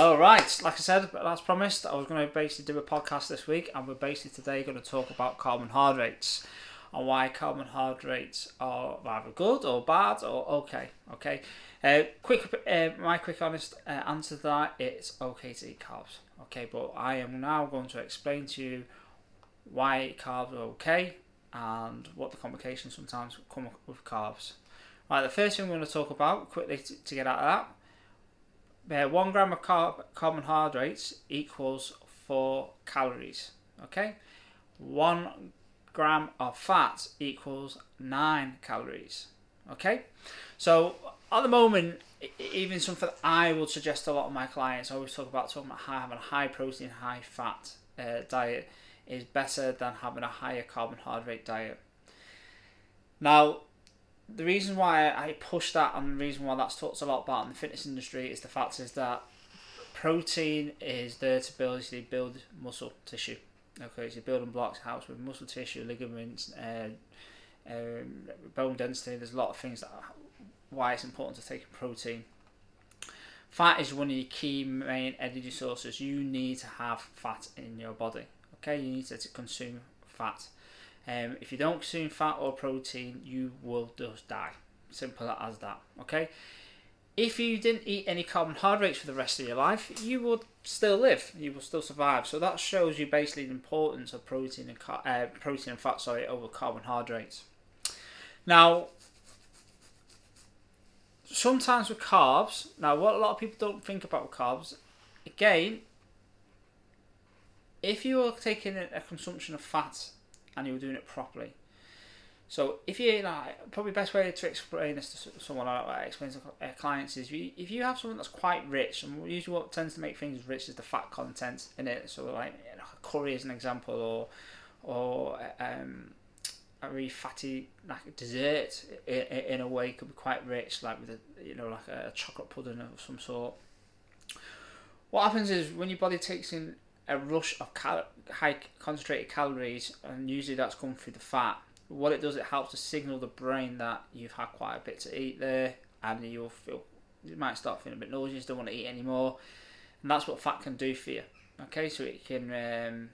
Hello, right. Like I said, as promised, I was going to basically do a podcast this week, and we're basically today going to talk about carbohydrates and why carbohydrates are either good or bad or okay. Okay. Uh, quick, uh, my quick honest uh, answer to that: it's okay to eat carbs. Okay, but I am now going to explain to you why carbs are okay and what the complications sometimes come with carbs. Right, the first thing we're going to talk about quickly to, to get out of that one gram of carb- carbohydrates equals four calories. Okay, one gram of fat equals nine calories. Okay, so at the moment, even something I would suggest a lot of my clients, I always talk about talking about having a high protein, high fat uh, diet is better than having a higher carbon carbohydrate diet. Now, the reason why I push that and the reason why that's talked a lot about in the fitness industry is the fact is that protein is there to build build muscle tissue. Okay, it's your building blocks house with muscle tissue, ligaments, uh, um, bone density. There's a lot of things that why it's important to take protein. Fat is one of your key main energy sources. You need to have fat in your body. Okay, you need to consume fat. Um, if you don't consume fat or protein, you will just die. Simple as that. Okay. If you didn't eat any carbohydrates for the rest of your life, you would still live. You will still survive. So that shows you basically the importance of protein and uh, protein and fat, sorry, over carbohydrates. Now, sometimes with carbs, now what a lot of people don't think about with carbs, again, if you are taking a consumption of fat and you were doing it properly. So if you like, probably best way to explain this to someone I explain to clients is if you have someone that's quite rich, and usually what tends to make things rich is the fat content in it. So like you know, curry as an example, or or um, a really fatty like dessert in, in a way could be quite rich, like with a you know like a chocolate pudding of some sort. What happens is when your body takes in a rush of cal- high concentrated calories, and usually that's come through the fat. What it does, it helps to signal the brain that you've had quite a bit to eat there, and you'll feel you might start feeling a bit nauseous, don't want to eat anymore, and that's what fat can do for you. Okay, so it can um,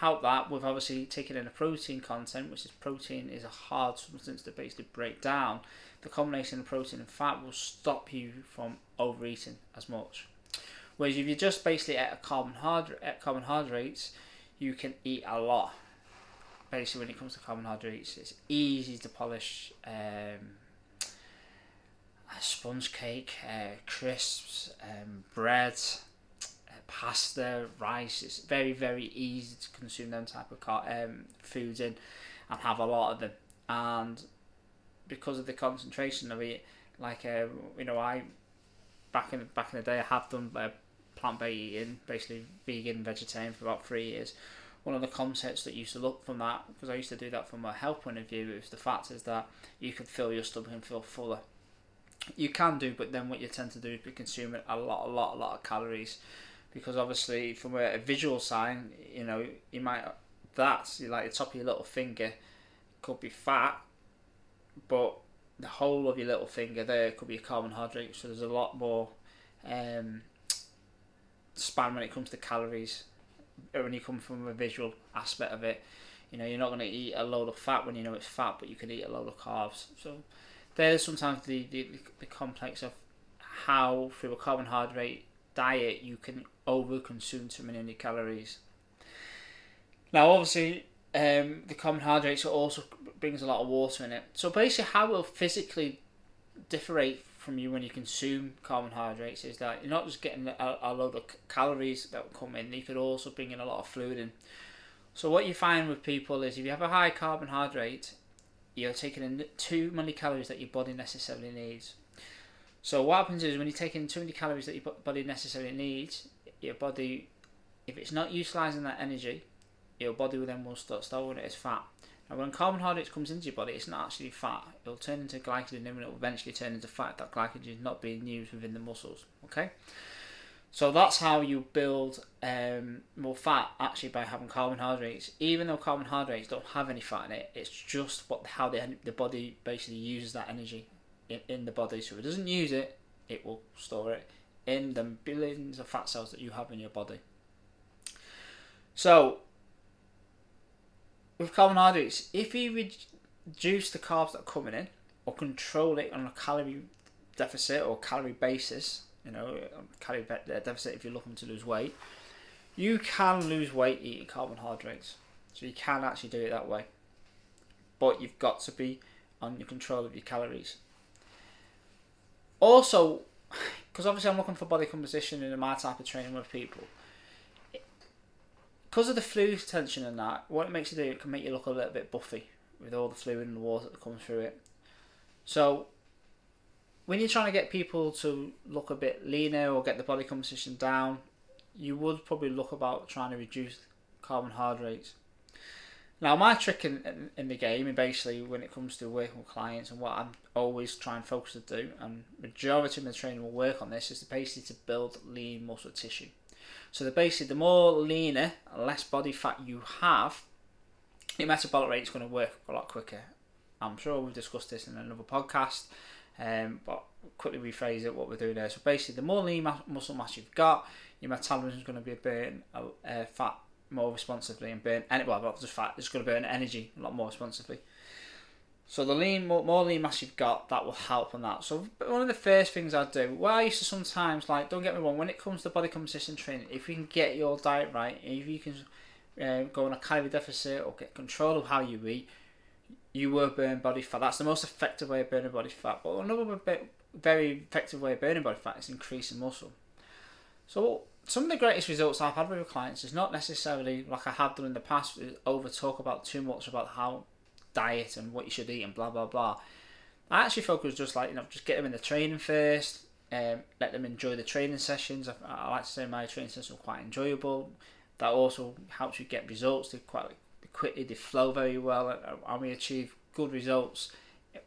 help that with obviously taking in a protein content, which is protein is a hard substance to basically break down. The combination of protein and fat will stop you from overeating as much. Whereas if you just basically at a carbohydrate, at carbohydrates, you can eat a lot. Basically, when it comes to carbohydrates, it's easy to polish. Um, sponge cake, uh, crisps, um, bread, uh, pasta, rice. It's very very easy to consume them type of car- um, foods in, and have a lot of them. And because of the concentration of it, like uh, you know, I back in back in the day, I have done uh, plant based eating, basically vegan, vegetarian for about three years. One of the concepts that used to look from that, because I used to do that from a health point of view, is the fact is that you can fill your stomach and feel fuller. You can do, but then what you tend to do is be consuming a lot, a lot, a lot of calories, because obviously from a, a visual sign, you know, you might that's like the top of your little finger could be fat, but the whole of your little finger there could be a carbohydrate. So there's a lot more um, span when it comes to calories when you come from a visual aspect of it. You know, you're not going to eat a load of fat when you know it's fat, but you can eat a load of carbs. So there's sometimes the, the, the complex of how through a carbohydrate diet you can overconsume too many calories. Now, obviously, um, the carbohydrates also brings a lot of water in it. So basically, how will physically differentiate from you when you consume carbohydrates is that you're not just getting a, a load of calories that will come in, you could also bring in a lot of fluid in. So what you find with people is if you have a high carbohydrate, you're taking in too many calories that your body necessarily needs. So what happens is when you're taking too many calories that your body necessarily needs, your body, if it's not utilizing that energy, your body will then will start storing it as fat. And when carbohydrates comes into your body, it's not actually fat. It'll turn into glycogen and it will eventually turn into fat. That glycogen is not being used within the muscles. Okay. So that's how you build um, more fat actually by having carbohydrates. Even though carbohydrates don't have any fat in it, it's just what how the the body basically uses that energy in, in the body. So if it doesn't use it, it will store it. in the billions of fat cells that you have in your body. So, with carbohydrates, if you reduce the carbs that are coming in or control it on a calorie deficit or calorie basis, you know, um, calorie uh, deficit if you're looking to lose weight, you can lose weight eating carbohydrates. So you can actually do it that way. But you've got to be on your control of your calories. Also, because obviously I'm looking for body composition in my type of training with people. Because of the fluid tension and that, what it makes you do, it can make you look a little bit buffy with all the fluid and the water that comes through it. So, when you're trying to get people to look a bit leaner or get the body composition down, you would probably look about trying to reduce carbon hydrates. Now, my trick in, in, the game, and basically when it comes to working with clients, and what I'm always trying to focus to do, and majority of the training will work on this, is basically to build lean muscle tissue. So the basically, the more leaner, less body fat you have, your metabolic rate is going to work a lot quicker. I'm sure we've discussed this in another podcast, um, but quickly rephrase it what we're doing there. So basically, the more lean muscle mass you've got, your metabolism is going to be burn uh, fat more responsively and burn well not just fat it's going to burn energy a lot more responsibly so the lean more, lean mass you've got that will help on that. So one of the first things I do well I used to sometimes like don't get me wrong when it comes to body composition training if you can get your diet right if you can uh, go on a calorie deficit or get control of how you eat you will burn body fat. That's the most effective way of burning body fat. But another very effective way of burning body fat is increasing muscle. So some of the greatest results I've had with clients is not necessarily like I have done in the past, over talk about too much about how diet and what you should eat and blah blah blah. I actually focus just like you know just get them in the training first, um, let them enjoy the training sessions. I, I like to say my training sessions are quite enjoyable. That also helps you get results. They quite quickly, they flow very well, and we achieve good results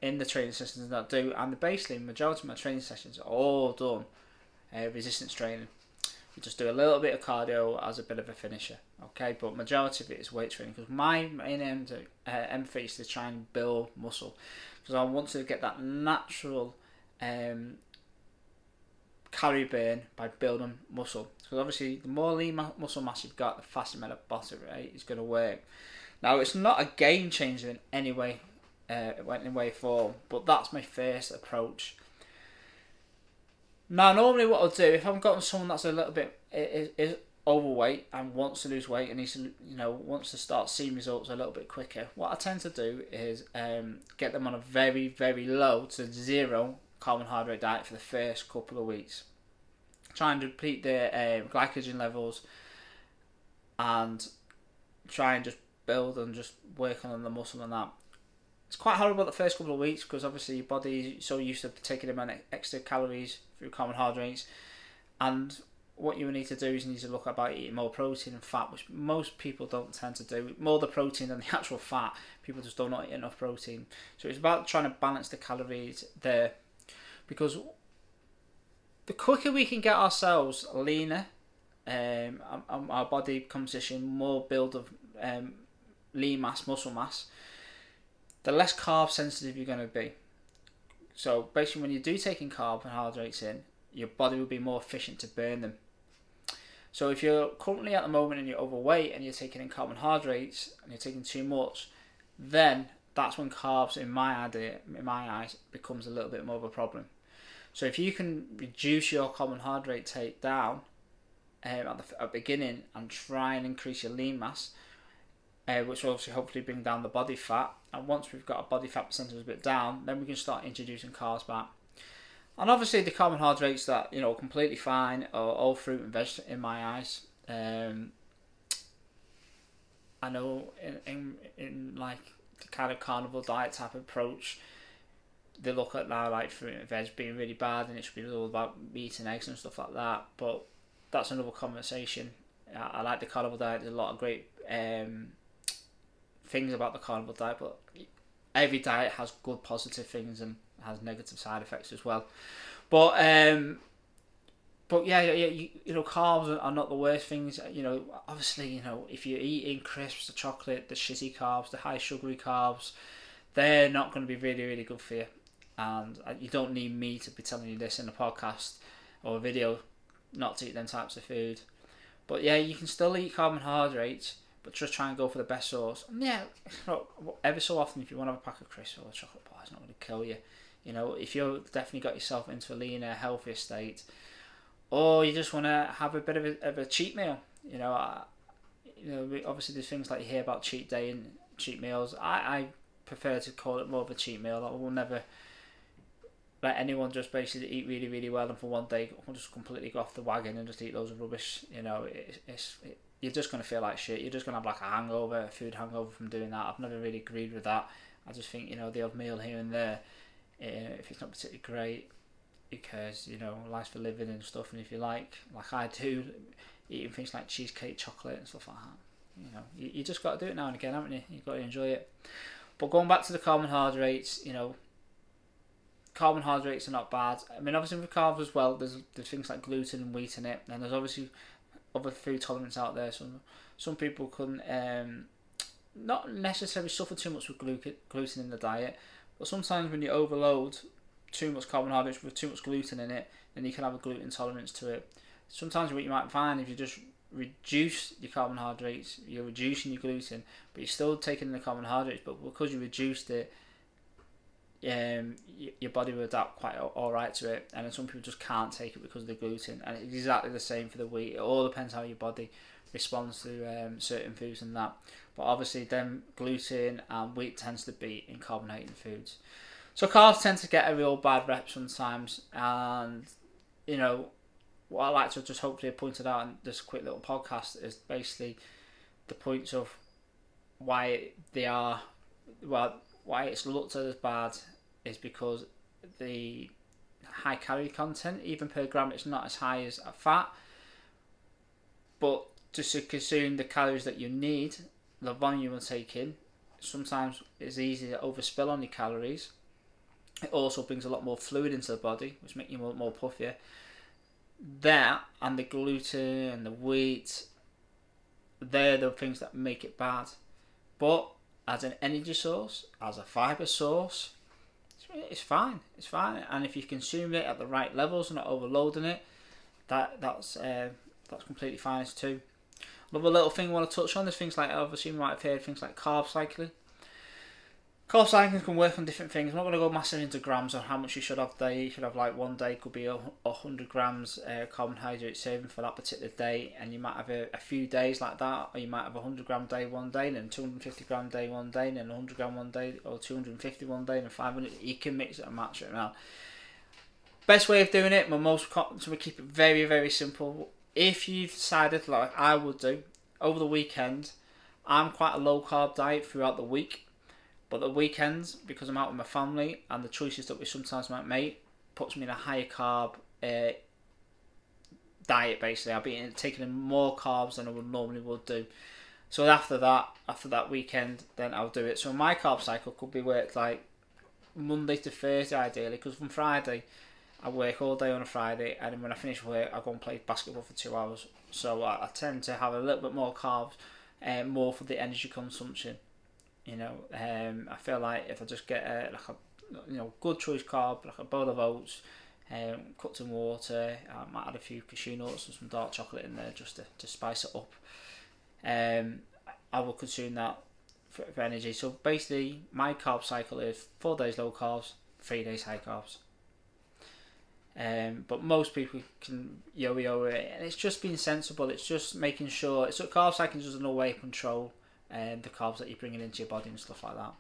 in the training sessions that I do. And basically, majority of my training sessions are all done uh, resistance training. Just do a little bit of cardio as a bit of a finisher, okay? But majority of it is weight training because my main aim to, uh, emphasis is to try and build muscle because I want to get that natural um, calorie burn by building muscle. Because obviously, the more lean ma- muscle mass you've got, the faster metabolic rate is going to work. Now, it's not a game changer in any way, uh, in way form, but that's my first approach now, normally what I'll do if I've got someone that's a little bit is, is overweight and wants to lose weight and he's you know wants to start seeing results a little bit quicker, what I tend to do is um, get them on a very very low to zero carbohydrate diet for the first couple of weeks. Try and deplete their uh, glycogen levels and try and just build and just work on the muscle and that it's quite horrible the first couple of weeks because obviously your body is so used to taking in extra calories through carbohydrates, and what you need to do is you need to look about eating more protein and fat, which most people don't tend to do. More the protein than the actual fat. People just don't eat enough protein. So it's about trying to balance the calories there, because the quicker we can get ourselves leaner, um, our body composition, more build of um, lean mass, muscle mass, the less carb sensitive you're going to be. So basically, when you do taking carbohydrates in, your body will be more efficient to burn them. So if you're currently at the moment and you're overweight and you're taking in carbohydrates and you're taking too much, then that's when carbs, in my idea, in my eyes, becomes a little bit more of a problem. So if you can reduce your carbohydrate take down um, at the at beginning and try and increase your lean mass, uh, which will obviously hopefully bring down the body fat. And once we've got a body fat percentage a bit down, then we can start introducing carbs back. And obviously the carbohydrates that you know completely fine are all fruit and veg in my eyes. Um, I know in, in in like the kind of carnivore diet type approach, they look at now like fruit and veg being really bad, and it should be all about meat and eggs and stuff like that. But that's another conversation. I, I like the carnivore diet. There's a lot of great um, things about the carnivore diet, but every diet has good positive things and has negative side effects as well. But um, but yeah, yeah, you, you know, carbs are not the worst things. You know, obviously, you know, if you're eating crisps, the chocolate, the shitty carbs, the high sugary carbs, they're not going to be really, really good for you. And uh, you don't need me to be telling you this in a podcast or a video not to eat them types of food. But yeah, you can still eat carbohydrates, but just try and go for the best source. And yeah, look, ever so often, if you want to have a pack of crisps or a chocolate bar, it's not going to kill you. You know, if you've definitely got yourself into a leaner, healthier state, or you just want to have a bit of a, of a cheat meal, you know, I, you know, obviously there's things like you hear about cheat day and cheat meals. I, I prefer to call it more of a cheat meal. I will never let anyone just basically eat really, really well and for one day just completely go off the wagon and just eat loads of rubbish. You know, it, it's it, you're just gonna feel like shit. You're just gonna have like a hangover, a food hangover from doing that. I've never really agreed with that. I just think you know the odd meal here and there, uh, if it's not particularly great, because you know life's for living and stuff. And if you like, like I do, eating things like cheesecake, chocolate, and stuff like that, you know, you, you just got to do it now and again, haven't you? You've got to enjoy it. But going back to the carbohydrates, you know, carbohydrates are not bad. I mean, obviously with carbs as well, there's there's things like gluten and wheat in it, and there's obviously other food tolerance out there. Some some people can um, not necessarily suffer too much with gluten in the diet, but sometimes when you overload too much carbohydrates with too much gluten in it, then you can have a gluten intolerance to it. Sometimes what you might find if you just reduce your carbohydrates, you're reducing your gluten, but you're still taking in the carbohydrates, but because you reduced it, um, your body will adapt quite all right to it, and some people just can't take it because of the gluten. And it's exactly the same for the wheat. It all depends how your body responds to um, certain foods and that. But obviously, then gluten and wheat tends to be in carbonated foods. So carbs tend to get a real bad rep sometimes, and you know what I like to just hopefully have pointed out in this quick little podcast is basically the points of why they are well why it's looked at as bad is because the high calorie content, even per gram, it's not as high as a fat. But just to consume the calories that you need, the volume you're taking, sometimes it's easy to overspill on your calories. It also brings a lot more fluid into the body, which makes you more, more puffier. That and the gluten and the wheat, they're the things that make it bad. But as an energy source, as a fiber source, it's fine. It's fine, and if you consume it at the right levels and not overloading it, that that's uh, that's completely fine too. Another little thing I want to touch on is things like obviously you might have heard things like carb cycling. Carb cycling can work on different things. I'm not going to go massive into grams on how much you should have day. You should have like one day could be a, hundred grams uh, carbohydrate saving for that particular day, and you might have a, a few days like that, or you might have a hundred gram day one day, and then 250 gram day one day, and then 100 gram one day, or two hundred fifty one day, and 500. You can mix it and match it around. Best way of doing it, my most so we keep it very very simple. If you've decided like I would do over the weekend, I'm quite a low carb diet throughout the week but the weekends, because I'm out with my family and the choices that we sometimes might make, puts me in a higher carb uh, diet. Basically, I'll be taking in more carbs than I would normally would do. So after that, after that weekend, then I'll do it. So my carb cycle could be worked like Monday to Thursday, ideally, because from Friday, I work all day on a Friday, and then when I finish work, I go and play basketball for two hours. So I, I tend to have a little bit more carbs, uh, more for the energy consumption. You know, um, I feel like if I just get a, like a you know good choice carb, like a bowl of oats, um, cut some water, I might add a few cashew nuts and some dark chocolate in there just to, to spice it up. Um, I will consume that for, for energy. So basically, my carb cycle is four days low carbs, three days high carbs. Um, but most people can yo-yo it, and it's just being sensible. It's just making sure. It's so carb cycling is just an way control and the carbs that you're bringing into your body and stuff like that.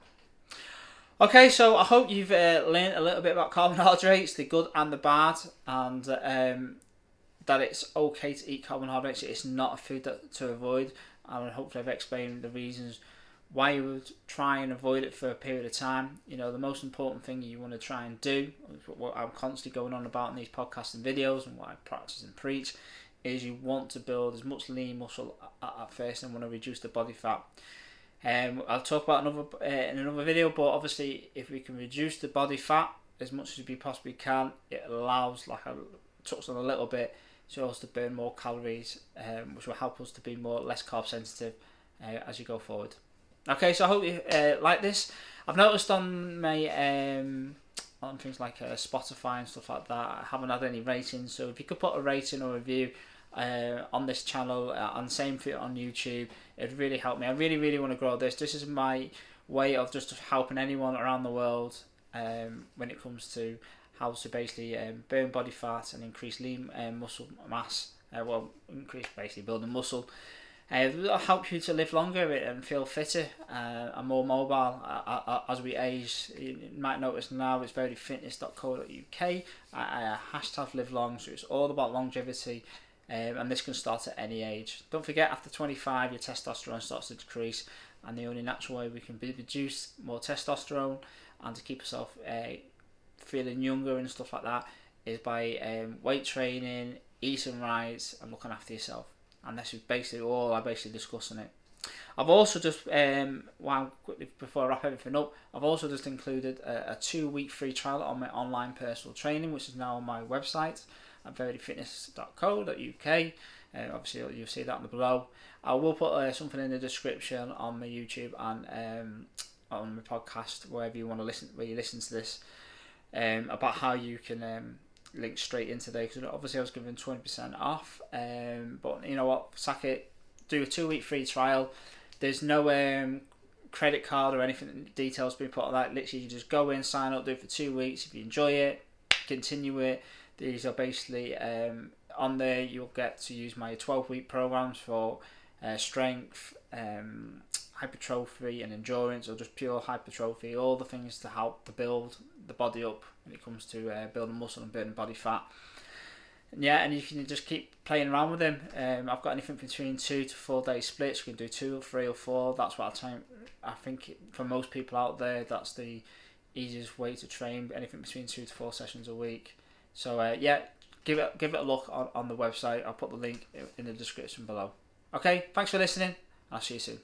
Okay, so I hope you've uh, learned a little bit about carbohydrates, the good and the bad, and um, that it's okay to eat carbohydrates. It's not a food that, to avoid, and hopefully I've explained the reasons why you would try and avoid it for a period of time. You know, the most important thing you want to try and do, what I'm constantly going on about in these podcasts and videos, and what I practice and preach, is you want to build as much lean muscle at, at first and want to reduce the body fat. Um, I'll talk about another uh, in another video, but obviously, if we can reduce the body fat as much as we possibly can, it allows, like I touched on a little bit, to us to burn more calories, um, which will help us to be more less carb sensitive uh, as you go forward. Okay, so I hope you uh, like this. I've noticed on my um, on things like uh, Spotify and stuff like that. I haven't had any ratings, so if you could put a rating or a review uh, on this channel uh, and same for on YouTube, it'd really helped me. I really, really want to grow this. This is my way of just helping anyone around the world um, when it comes to how to basically um, burn body fat and increase lean um, muscle mass. Uh, well, increase basically building muscle. Uh, it'll help you to live longer and feel fitter uh, and more mobile uh, uh as we age. You might notice now it's veritefitness.co.uk. Uh, hashtag live long, so it's all about longevity. Um, and this can start at any age. Don't forget, after 25, your testosterone starts to decrease, and the only natural way we can be reduce more testosterone and to keep yourself uh, feeling younger and stuff like that is by um, weight training, eating right, and looking after yourself. And this is basically all I basically discussing it. I've also just, um, well, quickly before I wrap everything up, I've also just included a, a two week free trial on my online personal training, which is now on my website at veritefitness.co.uk. Uh, obviously, you'll see that in the below. I will put uh, something in the description on my YouTube and um, on my podcast, wherever you want to listen, where you listen to this, um, about how you can um, link straight into there. Because obviously, I was given twenty percent off. Um, but you know what, sack it. Do a two week free trial. There's no um, credit card or anything details being put on that. Literally, you just go in, sign up, do it for two weeks. If you enjoy it, continue it. These are basically um, on there. You'll get to use my 12 week programs for uh, strength, um, hypertrophy, and endurance, or just pure hypertrophy. All the things to help to build the body up when it comes to uh, building muscle and burning body fat. And yeah, and you can just keep playing around with them. Um, I've got anything between two to four day splits. You can do two or three or four. That's what I time. I think for most people out there, that's the easiest way to train. Anything between two to four sessions a week. So uh, yeah, give it give it a look on, on the website. I'll put the link in the description below. Okay, thanks for listening. I'll see you soon.